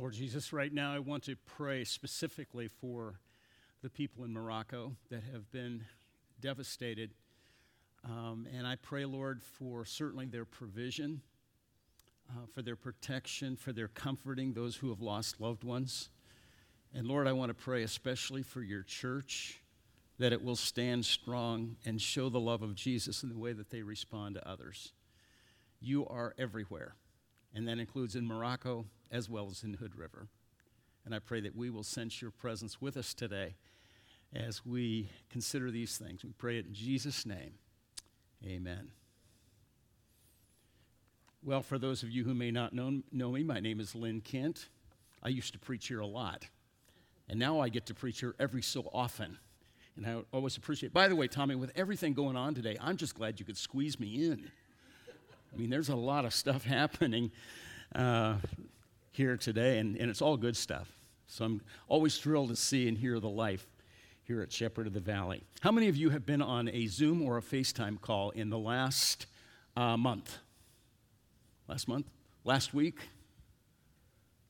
Lord Jesus, right now I want to pray specifically for the people in Morocco that have been devastated. Um, and I pray, Lord, for certainly their provision, uh, for their protection, for their comforting those who have lost loved ones. And Lord, I want to pray especially for your church that it will stand strong and show the love of Jesus in the way that they respond to others. You are everywhere, and that includes in Morocco as well as in Hood River. And I pray that we will sense your presence with us today as we consider these things. We pray it in Jesus' name. Amen. Well, for those of you who may not know, know me, my name is Lynn Kent. I used to preach here a lot, and now I get to preach here every so often. And I always appreciate. By the way, Tommy, with everything going on today, I'm just glad you could squeeze me in. I mean, there's a lot of stuff happening. Uh, here today, and, and it's all good stuff. So I'm always thrilled to see and hear the life here at Shepherd of the Valley. How many of you have been on a Zoom or a FaceTime call in the last uh, month? Last month? Last week?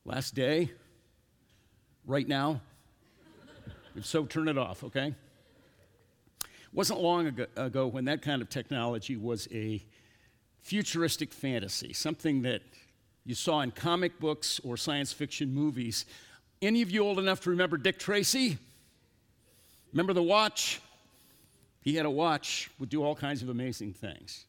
Last day? Right now? if so, turn it off, okay? It wasn't long ago, ago when that kind of technology was a futuristic fantasy, something that you saw in comic books or science fiction movies. Any of you old enough to remember Dick Tracy? Remember the watch? He had a watch, would do all kinds of amazing things.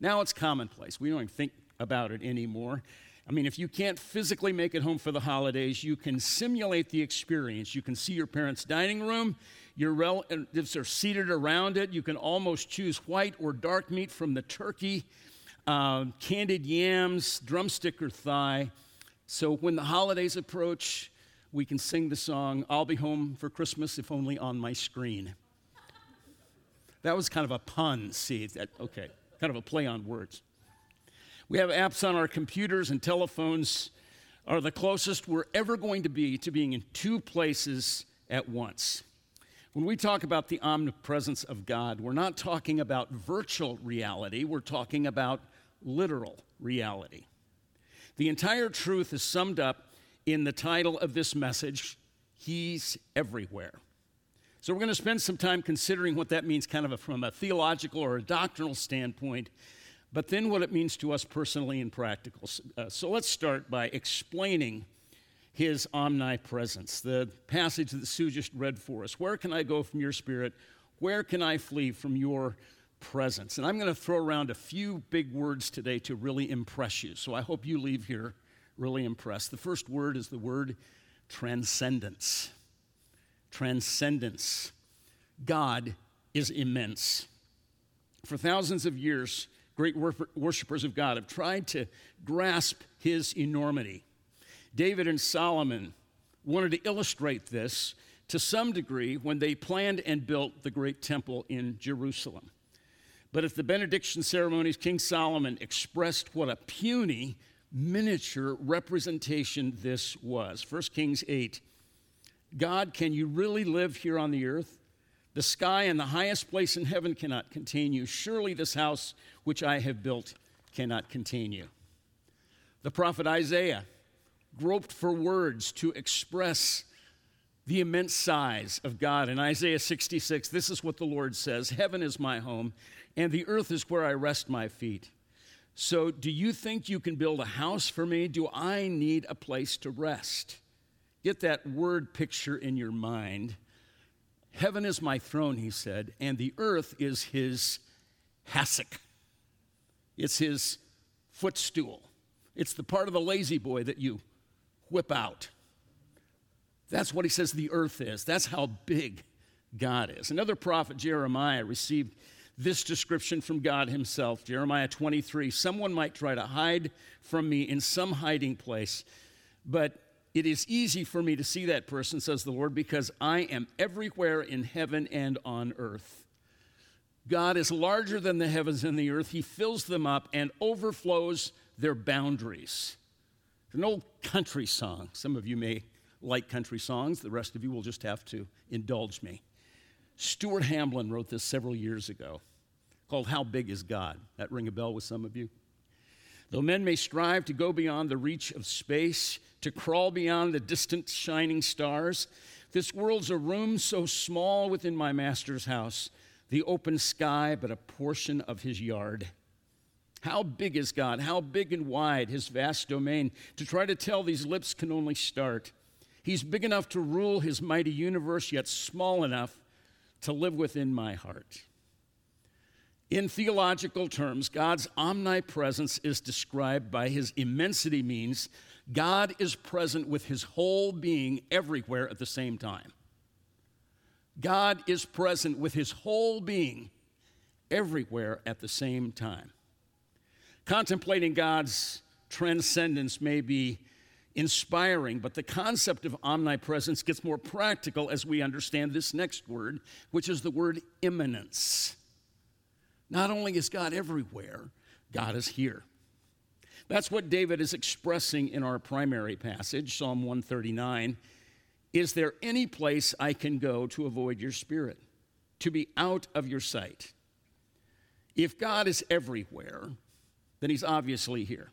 Now it's commonplace. We don't even think about it anymore. I mean, if you can't physically make it home for the holidays, you can simulate the experience. You can see your parents' dining room, your relatives uh, are seated around it. You can almost choose white or dark meat from the turkey uh, candied yams, drumstick or thigh. So when the holidays approach, we can sing the song, I'll Be Home for Christmas if only on my screen. That was kind of a pun, see, that, okay, kind of a play on words. We have apps on our computers and telephones are the closest we're ever going to be to being in two places at once. When we talk about the omnipresence of God, we're not talking about virtual reality, we're talking about literal reality. The entire truth is summed up in the title of this message He's Everywhere. So, we're going to spend some time considering what that means, kind of a, from a theological or a doctrinal standpoint, but then what it means to us personally and practical. Uh, so, let's start by explaining his omnipresence. The passage that Sue just read for us. Where can I go from your spirit? Where can I flee from your presence. And I'm going to throw around a few big words today to really impress you. So I hope you leave here really impressed. The first word is the word transcendence. Transcendence. God is immense. For thousands of years, great worshipers of God have tried to grasp his enormity. David and Solomon wanted to illustrate this to some degree when they planned and built the great temple in Jerusalem. But at the benediction ceremonies, King Solomon expressed what a puny, miniature representation this was. 1 Kings 8 God, can you really live here on the earth? The sky and the highest place in heaven cannot contain you. Surely this house which I have built cannot contain you. The prophet Isaiah groped for words to express the immense size of God. In Isaiah 66, this is what the Lord says Heaven is my home, and the earth is where I rest my feet. So, do you think you can build a house for me? Do I need a place to rest? Get that word picture in your mind. Heaven is my throne, he said, and the earth is his hassock. It's his footstool. It's the part of the lazy boy that you whip out. That's what he says the earth is. That's how big God is. Another prophet, Jeremiah, received this description from God Himself. Jeremiah 23 Someone might try to hide from me in some hiding place, but it is easy for me to see that person, says the Lord, because I am everywhere in heaven and on earth. God is larger than the heavens and the earth. He fills them up and overflows their boundaries. It's an old country song. Some of you may like country songs, the rest of you will just have to indulge me. Stuart Hamblen wrote this several years ago called How Big is God? That ring a bell with some of you? Though men may strive to go beyond the reach of space, to crawl beyond the distant shining stars, this world's a room so small within my master's house, the open sky but a portion of his yard. How big is God? How big and wide his vast domain? To try to tell these lips can only start. He's big enough to rule his mighty universe, yet small enough to live within my heart. In theological terms, God's omnipresence is described by his immensity, means God is present with his whole being everywhere at the same time. God is present with his whole being everywhere at the same time. Contemplating God's transcendence may be inspiring, but the concept of omnipresence gets more practical as we understand this next word, which is the word immanence. Not only is God everywhere, God is here. That's what David is expressing in our primary passage, Psalm 139. Is there any place I can go to avoid your spirit, to be out of your sight? If God is everywhere, then he's obviously here.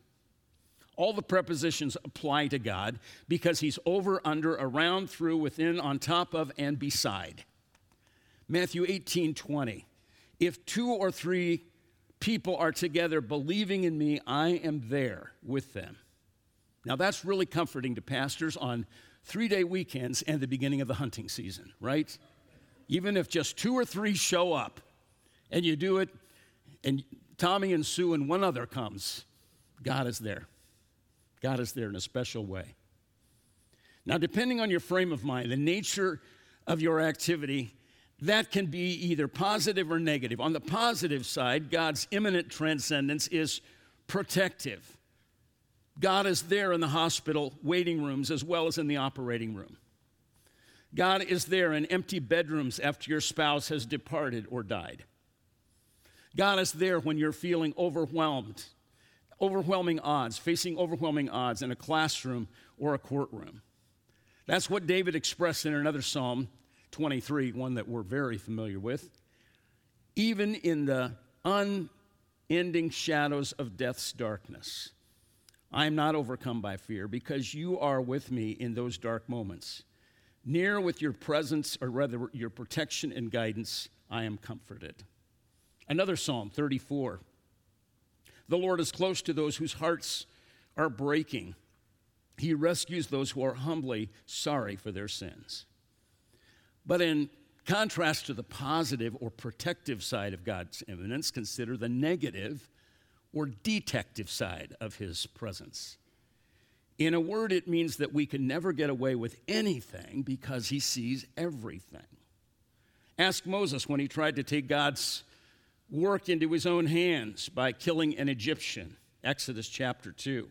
All the prepositions apply to God because he's over, under, around, through, within, on top of, and beside. Matthew 18 20. If two or three people are together believing in me, I am there with them. Now, that's really comforting to pastors on three day weekends and the beginning of the hunting season, right? Even if just two or three show up and you do it, and Tommy and Sue and one other comes, God is there. God is there in a special way. Now, depending on your frame of mind, the nature of your activity, that can be either positive or negative. On the positive side, God's immanent transcendence is protective. God is there in the hospital waiting rooms as well as in the operating room. God is there in empty bedrooms after your spouse has departed or died. God is there when you're feeling overwhelmed, overwhelming odds, facing overwhelming odds in a classroom or a courtroom. That's what David expressed in another psalm 23, one that we're very familiar with. Even in the unending shadows of death's darkness, I am not overcome by fear because you are with me in those dark moments. Near with your presence, or rather your protection and guidance, I am comforted. Another Psalm 34. The Lord is close to those whose hearts are breaking. He rescues those who are humbly sorry for their sins. But in contrast to the positive or protective side of God's immanence, consider the negative or detective side of his presence. In a word, it means that we can never get away with anything because he sees everything. Ask Moses when he tried to take God's work into his own hands by killing an Egyptian, Exodus chapter 2.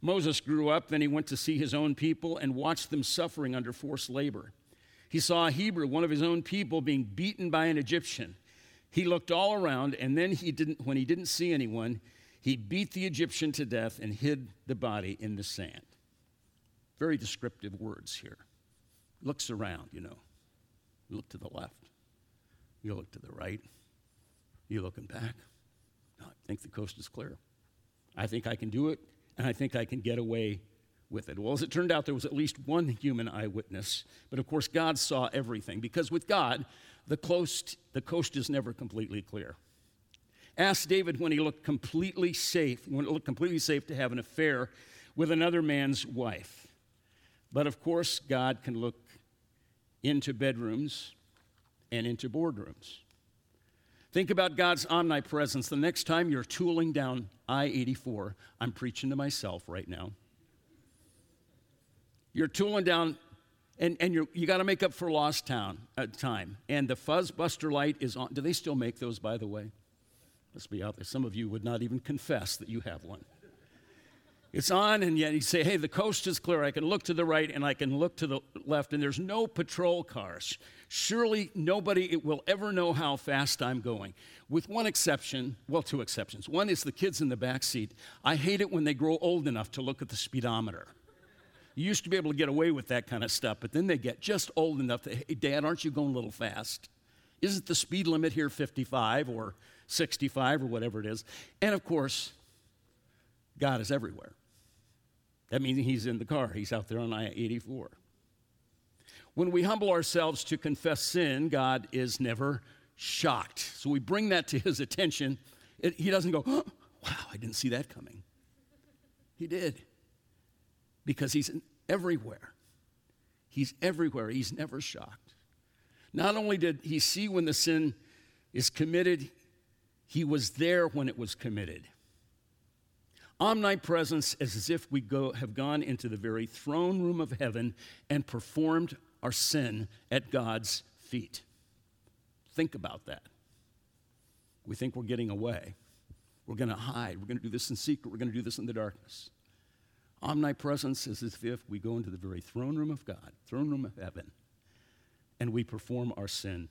Moses grew up, then he went to see his own people and watched them suffering under forced labor. He saw a Hebrew, one of his own people, being beaten by an Egyptian. He looked all around, and then he didn't, when he didn't see anyone, he beat the Egyptian to death and hid the body in the sand. Very descriptive words here. Looks around, you know. Look to the left. You look to the right. You looking back. No, I think the coast is clear. I think I can do it, and I think I can get away with it. Well, as it turned out, there was at least one human eyewitness, but of course, God saw everything because with God, the coast, the coast is never completely clear. Ask David when he looked completely safe, when it looked completely safe to have an affair with another man's wife. But of course, God can look into bedrooms and into boardrooms. Think about God's omnipresence. The next time you're tooling down I 84, I'm preaching to myself right now. You're tooling down, and, and you're, you got to make up for lost town, uh, time. And the Fuzzbuster light is on. Do they still make those, by the way? Let's be out there. Some of you would not even confess that you have one. It's on, and yet you say, hey, the coast is clear. I can look to the right and I can look to the left, and there's no patrol cars. Surely nobody will ever know how fast I'm going. With one exception, well, two exceptions. One is the kids in the back seat. I hate it when they grow old enough to look at the speedometer. You used to be able to get away with that kind of stuff, but then they get just old enough that, hey, Dad, aren't you going a little fast? Isn't the speed limit here 55 or 65 or whatever it is? And of course, God is everywhere. That means he's in the car, he's out there on I 84. When we humble ourselves to confess sin, God is never shocked. So we bring that to his attention. It, he doesn't go, oh, wow, I didn't see that coming. He did. Because he's everywhere. He's everywhere. He's never shocked. Not only did he see when the sin is committed, he was there when it was committed. Omnipresence is as if we go, have gone into the very throne room of heaven and performed our sin at God's feet. Think about that. We think we're getting away. We're going to hide. We're going to do this in secret. We're going to do this in the darkness. Omnipresence is as if we go into the very throne room of God, throne room of heaven, and we perform our sin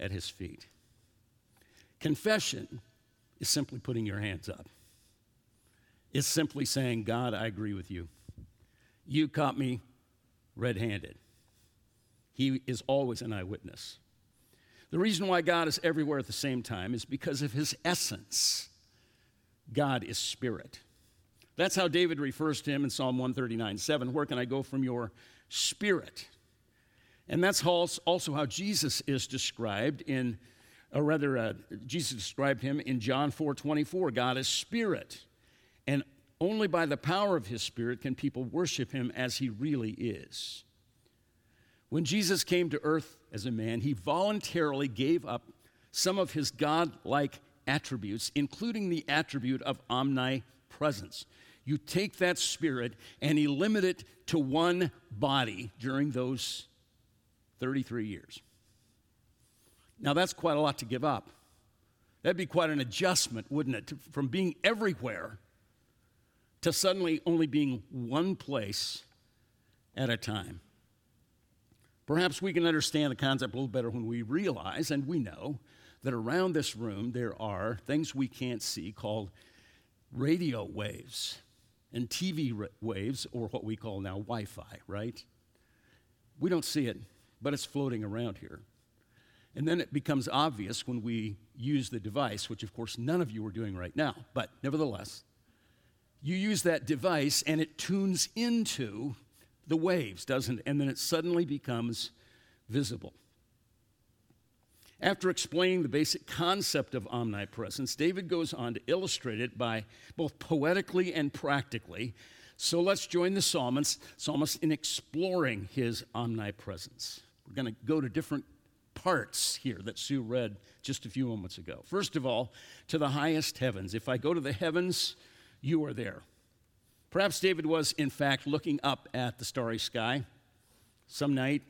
at his feet. Confession is simply putting your hands up. It's simply saying, God, I agree with you. You caught me red handed. He is always an eyewitness. The reason why God is everywhere at the same time is because of his essence. God is spirit. That's how David refers to him in Psalm 139 7. Where can I go from your spirit? And that's also how Jesus is described in, or rather, uh, Jesus described him in John 4 24. God is spirit. Only by the power of his spirit can people worship him as he really is. When Jesus came to earth as a man, he voluntarily gave up some of his God like attributes, including the attribute of omnipresence. You take that spirit and you limit it to one body during those 33 years. Now, that's quite a lot to give up. That'd be quite an adjustment, wouldn't it? From being everywhere to suddenly only being one place at a time. Perhaps we can understand the concept a little better when we realize and we know that around this room there are things we can't see called radio waves and TV waves, or what we call now Wi Fi, right? We don't see it, but it's floating around here. And then it becomes obvious when we use the device, which of course none of you are doing right now, but nevertheless, you use that device and it tunes into the waves, doesn't it? And then it suddenly becomes visible. After explaining the basic concept of omnipresence, David goes on to illustrate it by both poetically and practically. So let's join the psalmist, psalmist in exploring his omnipresence. We're going to go to different parts here that Sue read just a few moments ago. First of all, to the highest heavens. If I go to the heavens, you are there. Perhaps David was, in fact, looking up at the starry sky some night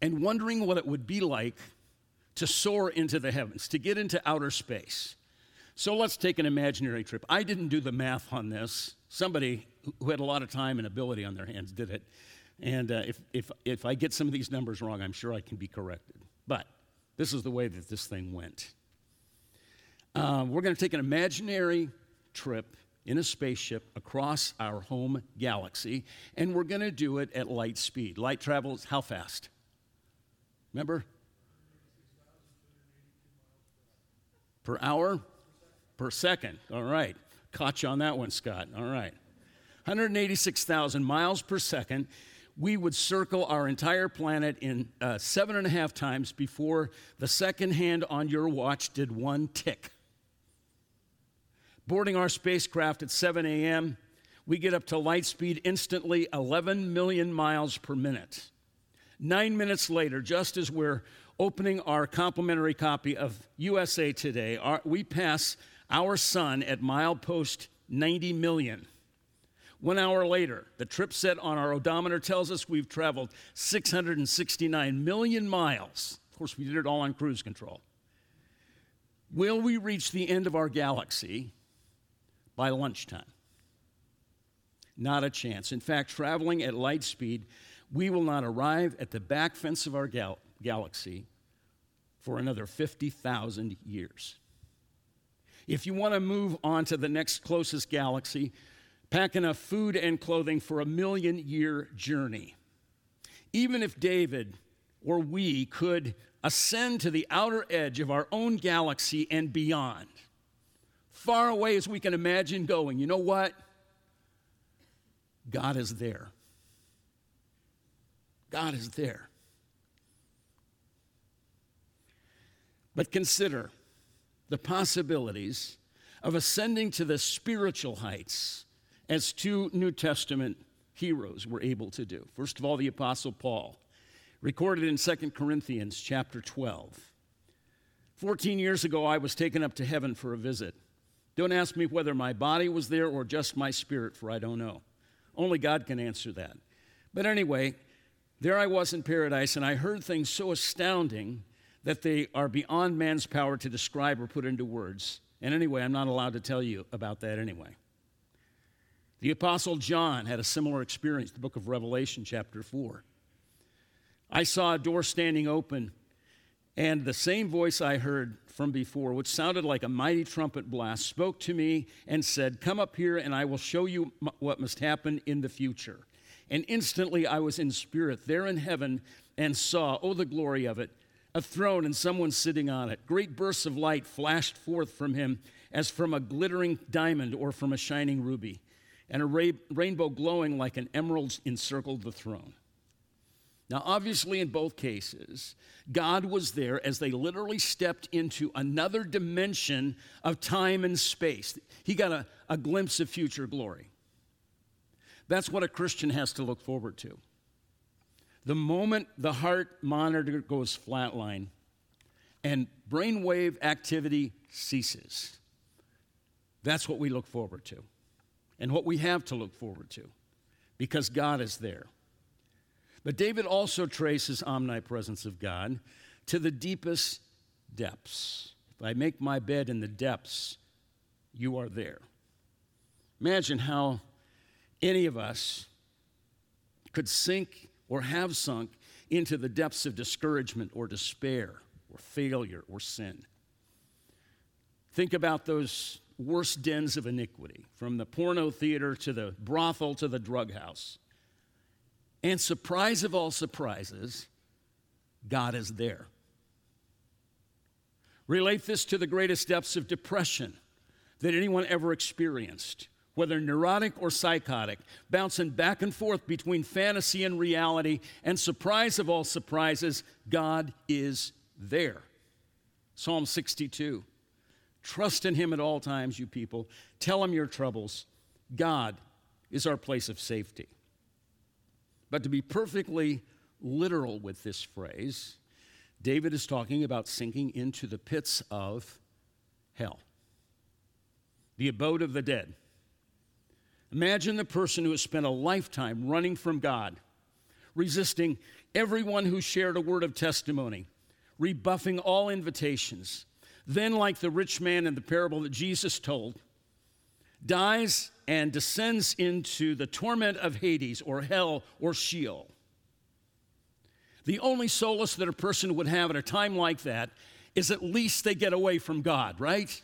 and wondering what it would be like to soar into the heavens, to get into outer space. So let's take an imaginary trip. I didn't do the math on this. Somebody who had a lot of time and ability on their hands did it. And uh, if, if, if I get some of these numbers wrong, I'm sure I can be corrected. But this is the way that this thing went. Uh, we're going to take an imaginary trip in a spaceship across our home galaxy, and we're going to do it at light speed. Light travels how fast? Remember? Per hour? Per second. All right. Caught you on that one, Scott. All right. 186,000 miles per second. We would circle our entire planet in uh, seven and a half times before the second hand on your watch did one tick. Boarding our spacecraft at 7 a.m., we get up to light speed instantly, 11 million miles per minute. Nine minutes later, just as we're opening our complimentary copy of USA Today, our, we pass our sun at milepost 90 million. One hour later, the trip set on our odometer tells us we've traveled 669 million miles. Of course, we did it all on cruise control. Will we reach the end of our galaxy by lunchtime? Not a chance. In fact, traveling at light speed we will not arrive at the back fence of our gal- galaxy for another 50,000 years. If you want to move on to the next closest galaxy, pack enough food and clothing for a million year journey. Even if David or we could ascend to the outer edge of our own galaxy and beyond, far away as we can imagine going, you know what? God is there. God is there. But consider the possibilities of ascending to the spiritual heights as two New Testament heroes were able to do. First of all, the Apostle Paul, recorded in 2 Corinthians chapter 12. 14 years ago, I was taken up to heaven for a visit. Don't ask me whether my body was there or just my spirit, for I don't know. Only God can answer that. But anyway, there I was in paradise, and I heard things so astounding that they are beyond man's power to describe or put into words. And anyway, I'm not allowed to tell you about that anyway. The Apostle John had a similar experience, the book of Revelation, chapter 4. I saw a door standing open, and the same voice I heard from before, which sounded like a mighty trumpet blast, spoke to me and said, Come up here, and I will show you what must happen in the future. And instantly I was in spirit there in heaven and saw, oh, the glory of it, a throne and someone sitting on it. Great bursts of light flashed forth from him as from a glittering diamond or from a shining ruby, and a ra- rainbow glowing like an emerald encircled the throne. Now, obviously, in both cases, God was there as they literally stepped into another dimension of time and space. He got a, a glimpse of future glory. That's what a Christian has to look forward to. The moment the heart monitor goes flatline and brainwave activity ceases, that's what we look forward to and what we have to look forward to because God is there. But David also traces omnipresence of God to the deepest depths. If I make my bed in the depths, you are there. Imagine how any of us could sink or have sunk into the depths of discouragement or despair or failure or sin. Think about those worst dens of iniquity, from the porno theater to the brothel to the drug house. And surprise of all surprises, God is there. Relate this to the greatest depths of depression that anyone ever experienced whether neurotic or psychotic, bouncing back and forth between fantasy and reality, and surprise of all surprises, God is there. Psalm 62. Trust in Him at all times, you people. Tell Him your troubles. God is our place of safety. But to be perfectly literal with this phrase, David is talking about sinking into the pits of hell, the abode of the dead. Imagine the person who has spent a lifetime running from God, resisting everyone who shared a word of testimony, rebuffing all invitations. Then, like the rich man in the parable that Jesus told, dies and descends into the torment of Hades or hell or Sheol. The only solace that a person would have at a time like that is at least they get away from God, right?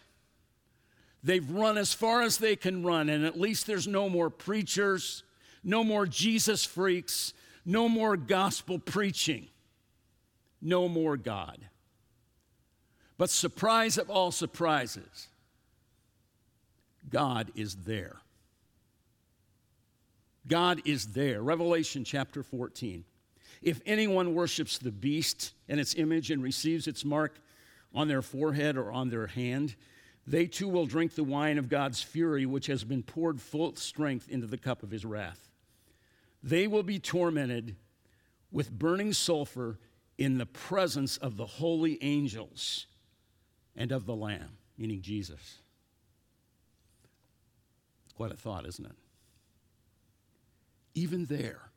They've run as far as they can run, and at least there's no more preachers, no more Jesus freaks, no more gospel preaching, no more God. But surprise of all surprises, God is there. God is there. Revelation chapter 14. If anyone worships the beast and its image and receives its mark on their forehead or on their hand, they too will drink the wine of God's fury, which has been poured full strength into the cup of his wrath. They will be tormented with burning sulfur in the presence of the holy angels and of the Lamb, meaning Jesus. Quite a thought, isn't it? Even there,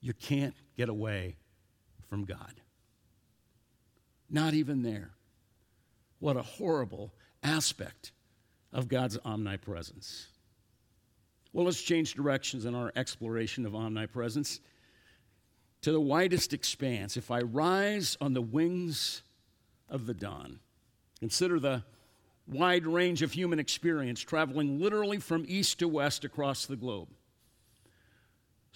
you can't get away from God. Not even there. What a horrible aspect of God's omnipresence. Well, let's change directions in our exploration of omnipresence to the widest expanse. If I rise on the wings of the dawn, consider the wide range of human experience traveling literally from east to west across the globe.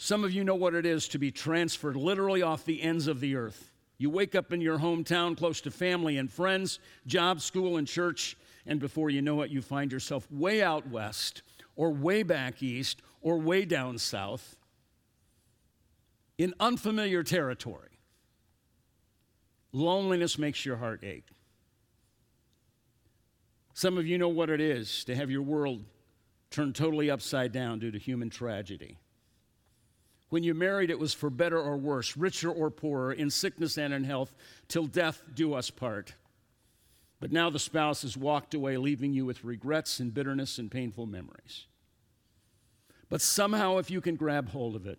Some of you know what it is to be transferred literally off the ends of the earth. You wake up in your hometown close to family and friends, job, school, and church, and before you know it, you find yourself way out west, or way back east, or way down south in unfamiliar territory. Loneliness makes your heart ache. Some of you know what it is to have your world turned totally upside down due to human tragedy. When you married, it was for better or worse, richer or poorer, in sickness and in health, till death do us part. But now the spouse has walked away, leaving you with regrets and bitterness and painful memories. But somehow, if you can grab hold of it,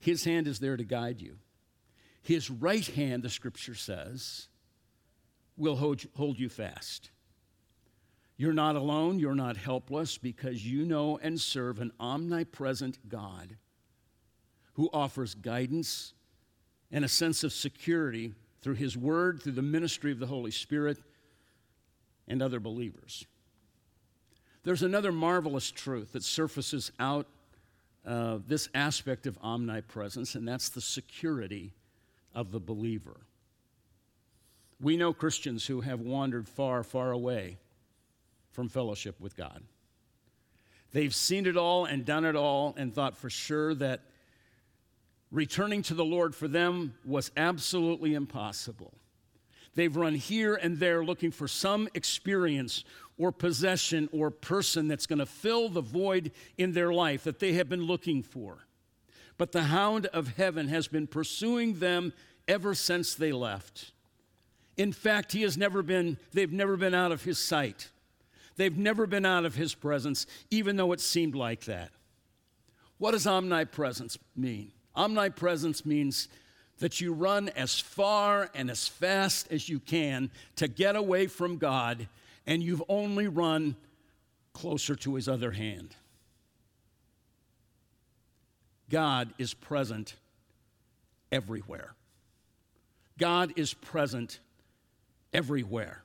His hand is there to guide you. His right hand, the scripture says, will hold, you fast. You're not alone, you're not helpless, because you know and serve an omnipresent God who offers guidance and a sense of security through His Word, through the ministry of the Holy Spirit, and other believers. There's another marvelous truth that surfaces out uh, this aspect of omnipresence, and that's the security of the believer. We know Christians who have wandered far, far away from fellowship with God. They've seen it all and done it all and thought for sure that returning to the Lord for them was absolutely impossible. They've run here and there looking for some experience or possession or person that's going to fill the void in their life that they have been looking for. But the hound of heaven has been pursuing them ever since they left. In fact, he has never been, they've never been out of his sight. They've never been out of his presence, even though it seemed like that. What does omnipresence mean? Omnipresence means that you run as far and as fast as you can to get away from God, and you've only run closer to his other hand. God is present everywhere. God is present everywhere.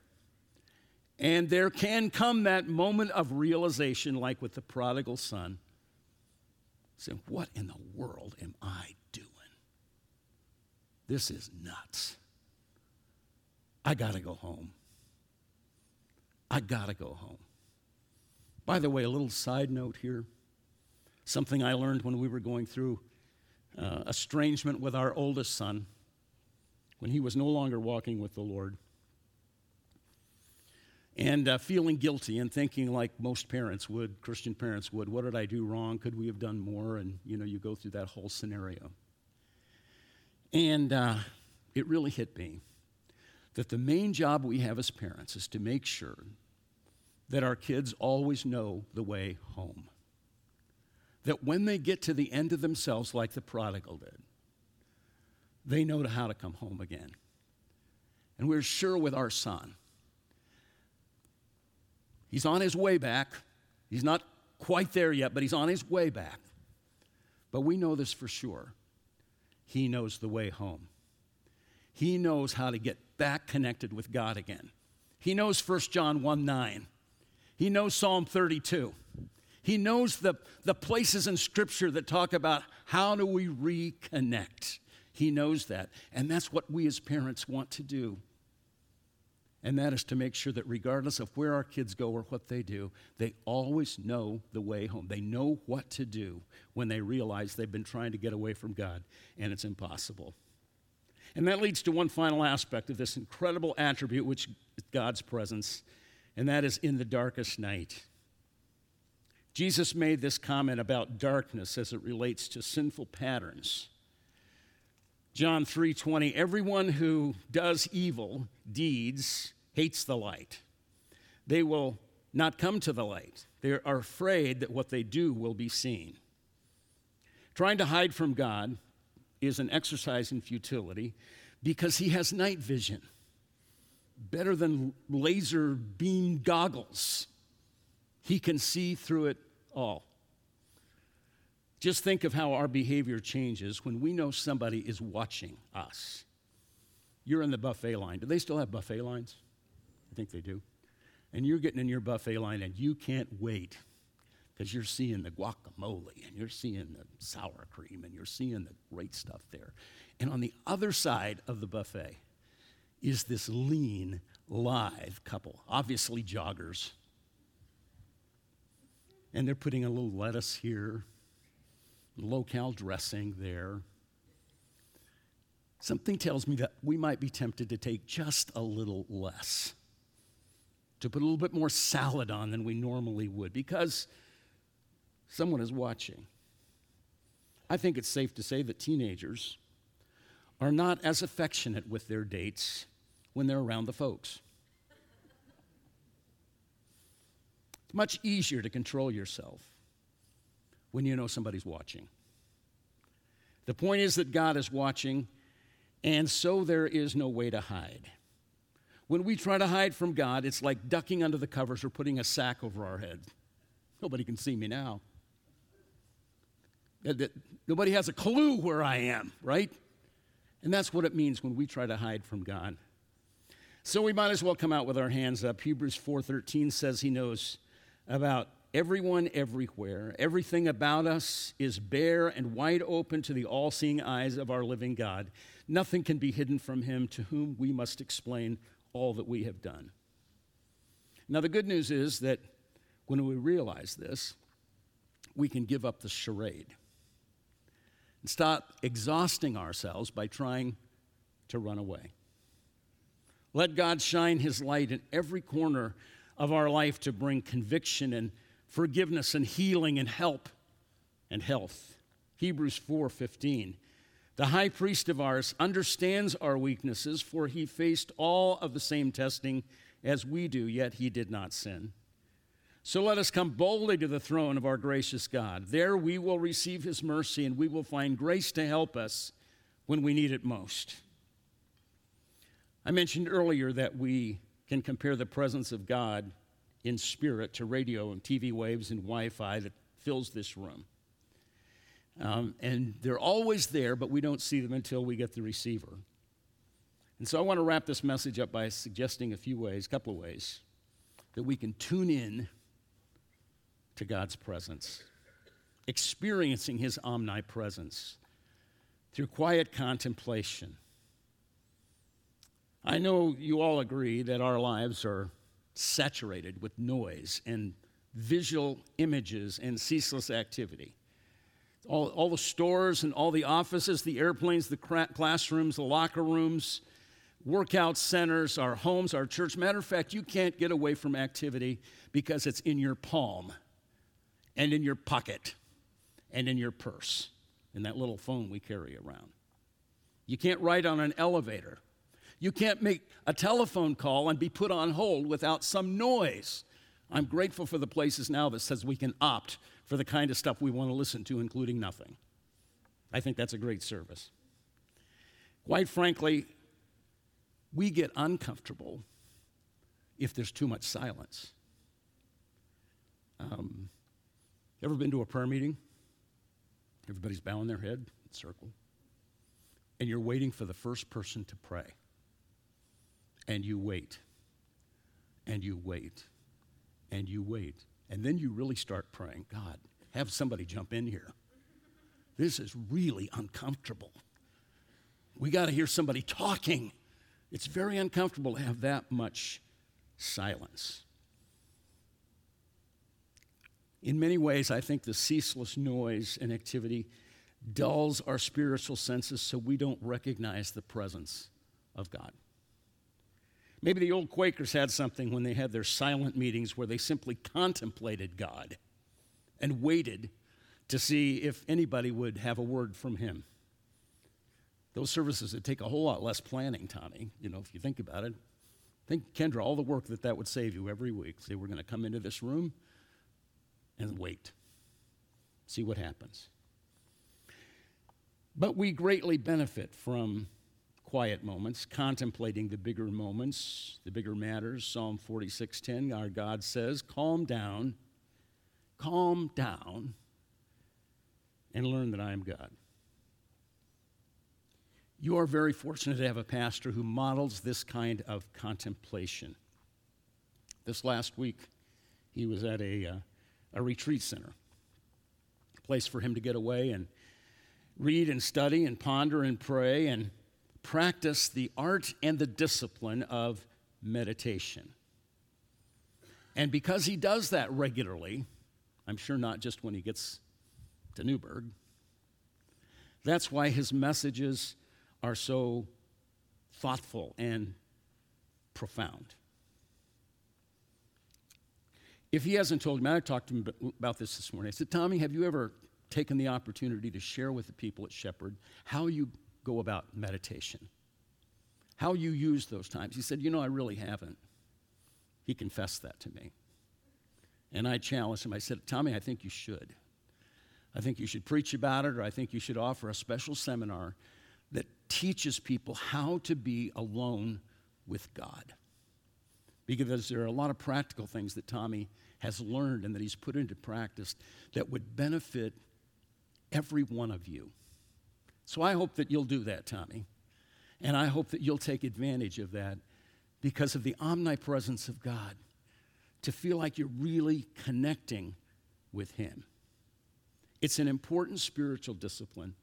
And there can come that moment of realization, like with the prodigal son, saying, What in the world am I doing? This is nuts. I got to go home. I got to go home. By the way, a little side note here something I learned when we were going through uh, estrangement with our oldest son when he was no longer walking with the Lord and uh, feeling guilty and thinking like most parents would christian parents would what did i do wrong? Could we have done more? And you know you go through that whole scenario. And uh, it really hit me that the main job we have as parents is to make sure that our kids always know the way home. That when they get to the end of themselves like the prodigal did they know how to come home again. And we're sure with our son He's on his way back. He's not quite there yet, but he's on his way back. But we know this for sure. He knows the way home. He knows how to get back connected with God again. He knows 1 John 1 9. He knows Psalm 32. He knows the, the places in Scripture that talk about how do we reconnect. He knows that. And that's what we as parents want to do and that is to make sure that regardless of where our kids go or what they do, they always know the way home. They know what to do when they realize they've been trying to get away from God and it's impossible. And that leads to one final aspect of this incredible attribute, which is God's presence, and that is in the darkest night. Jesus made this comment about darkness as it relates to sinful patterns. John 3:20 Everyone who does evil deeds hates the light. They will not come to the light. They are afraid that what they do will be seen. Trying to hide from God is an exercise in futility because he has night vision, better than laser beam goggles. He can see through it all. Just think of how our behavior changes when we know somebody is watching us. You're in the buffet line. Do they still have buffet lines? I think they do. And you're getting in your buffet line and you can't wait because you're seeing the guacamole and you're seeing the sour cream and you're seeing the great stuff there. And on the other side of the buffet is this lean, live couple, obviously joggers. And they're putting a little lettuce here, low-cal dressing there. Something tells me that we might be tempted to take just a little less, to put a little bit more salad on than we normally would, because someone is watching. I think it's safe to say that teenagers are not as affectionate with their dates when they're around the folks. It's much easier to control yourself when you know somebody's watching. The point is that God is watching, and so there is no way to hide. When we try to hide from God, it's like ducking under the covers or putting a sack over our head. Nobody can see me now. Nobody has a clue where I am, right? And that's what it means when we try to hide from God. So we might as well come out with our hands up. Hebrews 4:13 says he knows about everyone everywhere. Everything about us is bare and wide open to the all-seeing eyes of our living God. Nothing can be hidden from him to whom we must explain all that we have done. Now the good news is that when we realize this, we can give up the charade and stop exhausting ourselves by trying to run away. Let God shine His light in every corner of our life to bring conviction and forgiveness and healing and help and health. Hebrews 4:15. The high priest of ours understands our weaknesses for he faced all of the same testing as we do yet he did not sin. So let us come boldly to the throne of our gracious God. There we will receive his mercy and we will find grace to help us when we need it most. I mentioned earlier that we can compare the presence of God in spirit to radio and TV waves and Wi Fi that fills this room. Um, and they're always there, but we don't see them until we get the receiver. And so I want to wrap this message up by suggesting a few ways, a couple of ways, that we can tune in to God's presence, experiencing His omnipresence through quiet contemplation. I know you all agree that our lives are saturated with noise and visual images and ceaseless activity. All, all the stores and all the offices, the airplanes, the classrooms, the locker rooms, workout centers, our homes, our church. Matter of fact, you can't get away from activity because it's in your palm and in your pocket and in your purse, in that little phone we carry around. You can't ride on an elevator. You can't make a telephone call and be put on hold without some noise. I'm grateful for the places now that says we can opt for the kind of stuff we want to listen to, including nothing. I think that's a great service. Quite frankly, we get uncomfortable if there's too much silence. Um, Ever been to a prayer meeting? Everybody's bowing their head in circle. And you're waiting for the first person to pray. And you wait. And you wait. And you wait. And then you really start praying God, have somebody jump in here. This is really uncomfortable. We got to hear somebody talking. It's very uncomfortable to have that much silence. In many ways, I think the ceaseless noise and activity dulls our spiritual senses so we don't recognize the presence of God. Maybe the old Quakers had something when they had their silent meetings where they simply contemplated God and waited to see if anybody would have a word from Him. Those services would take a whole lot less planning, Tommy, you know, if you think about it. Think, Kendra, all the work that that would save you every week. Say, we're going to come into this room, and wait. See what happens. But we greatly benefit from quiet moments, contemplating the bigger moments, the bigger matters. Psalm 46:10, our God says, "Calm down, calm down, and learn that I am God." You are very fortunate to have a pastor who models this kind of contemplation. This last week, he was at a uh, a retreat center, a place for him to get away and read and study and ponder and pray and practice the art and the discipline of meditation. And because he does that regularly, I'm sure not just when he gets to Newberg, that's why his messages are so thoughtful and profound. If he hasn't told me, I talked to him about this this morning. I said, Tommy, have you ever taken the opportunity to share with the people at Shepherd how you go about meditation? How you use those times? He said, You know, I really haven't. He confessed that to me. And I challenged him. I said, Tommy, I think you should. I think you should preach about it, or I think you should offer a special seminar that teaches people how to be alone with God. Because there are a lot of practical things that Tommy has learned and that he's put into practice that would benefit every one of you. So I hope that you'll do that, Tommy. And I hope that you'll take advantage of that because of the omnipresence of God to feel like you're really connecting with Him. It's an important spiritual discipline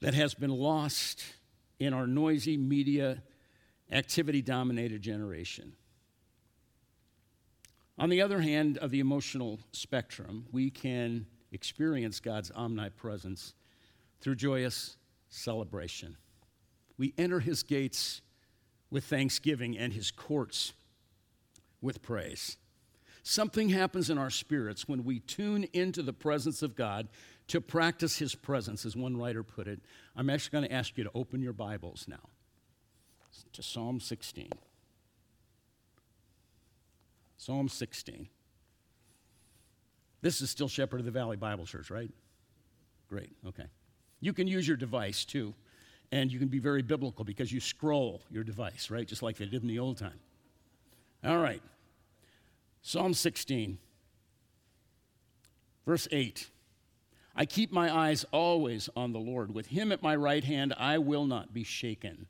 that has been lost in our noisy media, activity dominated generation. On the other hand of the emotional spectrum, we can experience God's omnipresence through joyous celebration. We enter his gates with thanksgiving and his courts with praise. Something happens in our spirits when we tune into the presence of God to practice his presence, as one writer put it. I'm actually going to ask you to open your Bibles now to Psalm 16. Psalm 16. This is still Shepherd of the Valley Bible Church, right? Great, okay. You can use your device too, and you can be very biblical because you scroll your device, right? Just like they did in the old time. All right. Psalm 16, verse 8. I keep my eyes always on the Lord. With him at my right hand, I will not be shaken.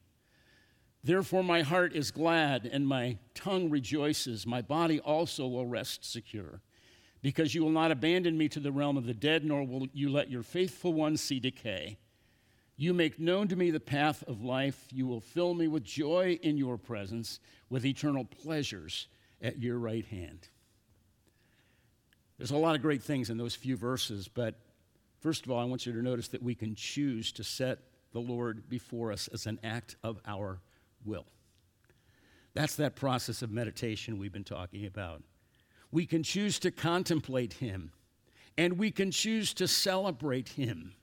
Therefore, my heart is glad and my tongue rejoices. My body also will rest secure, because you will not abandon me to the realm of the dead, nor will you let your faithful one see decay. You make known to me the path of life. You will fill me with joy in your presence, with eternal pleasures at your right hand. There's a lot of great things in those few verses, but first of all, I want you to notice that we can choose to set the Lord before us as an act of our will. That's that process of meditation we've been talking about. We can choose to contemplate Him, and we can choose to celebrate Him.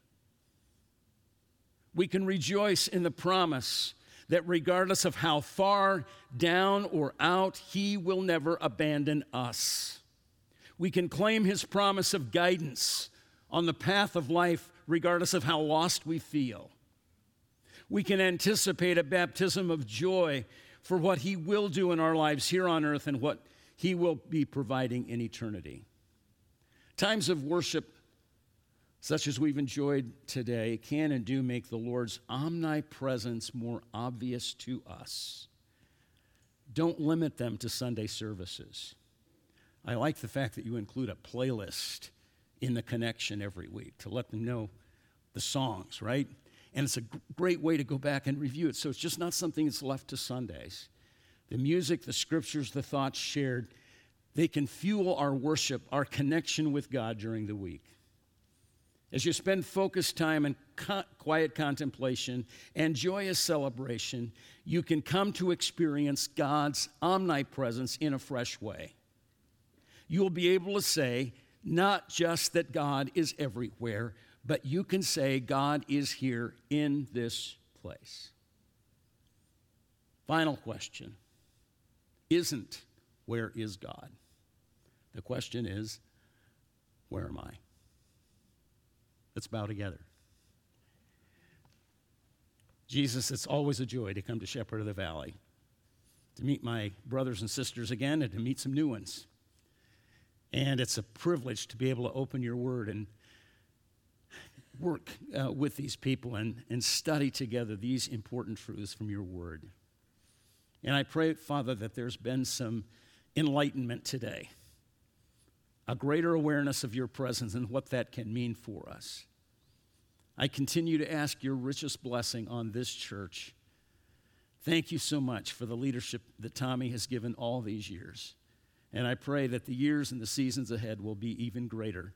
We can rejoice in the promise that regardless of how far down or out, He will never abandon us. We can claim His promise of guidance on the path of life, regardless of how lost we feel we can anticipate a baptism of joy for what He will do in our lives here on earth and what He will be providing in eternity. Times of worship, such as we've enjoyed today, can and do make the Lord's omnipresence more obvious to us. Don't limit them to Sunday services. I like the fact that you include a playlist in the connection every week to let them know the songs, right? And it's a great way to go back and review it. So it's just not something that's left to Sundays. The music, the scriptures, the thoughts shared, they can fuel our worship, our connection with God during the week. As you spend focused time in quiet contemplation and joyous celebration, you can come to experience God's omnipresence in a fresh way. You will be able to say, not just that God is everywhere, but you can say, God is here in this place. Final question isn't where is God? The question is, where am I? Let's bow together. Jesus, it's always a joy to come to Shepherd of the Valley, to meet my brothers and sisters again, and to meet some new ones. And it's a privilege to be able to open your word and work uh, with these people and, and study together these important truths from your word. And I pray, Father, that there's been some enlightenment today, a greater awareness of your presence and what that can mean for us. I continue to ask your richest blessing on this church Thank you so much for the leadership that Tommy has given all these years. And I pray that the years and the seasons ahead will be even greater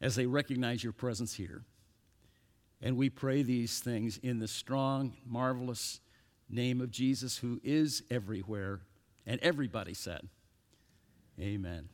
as they recognize your presence here. And we pray these things in the strong, marvelous name of Jesus, who is everywhere. And everybody said, Amen.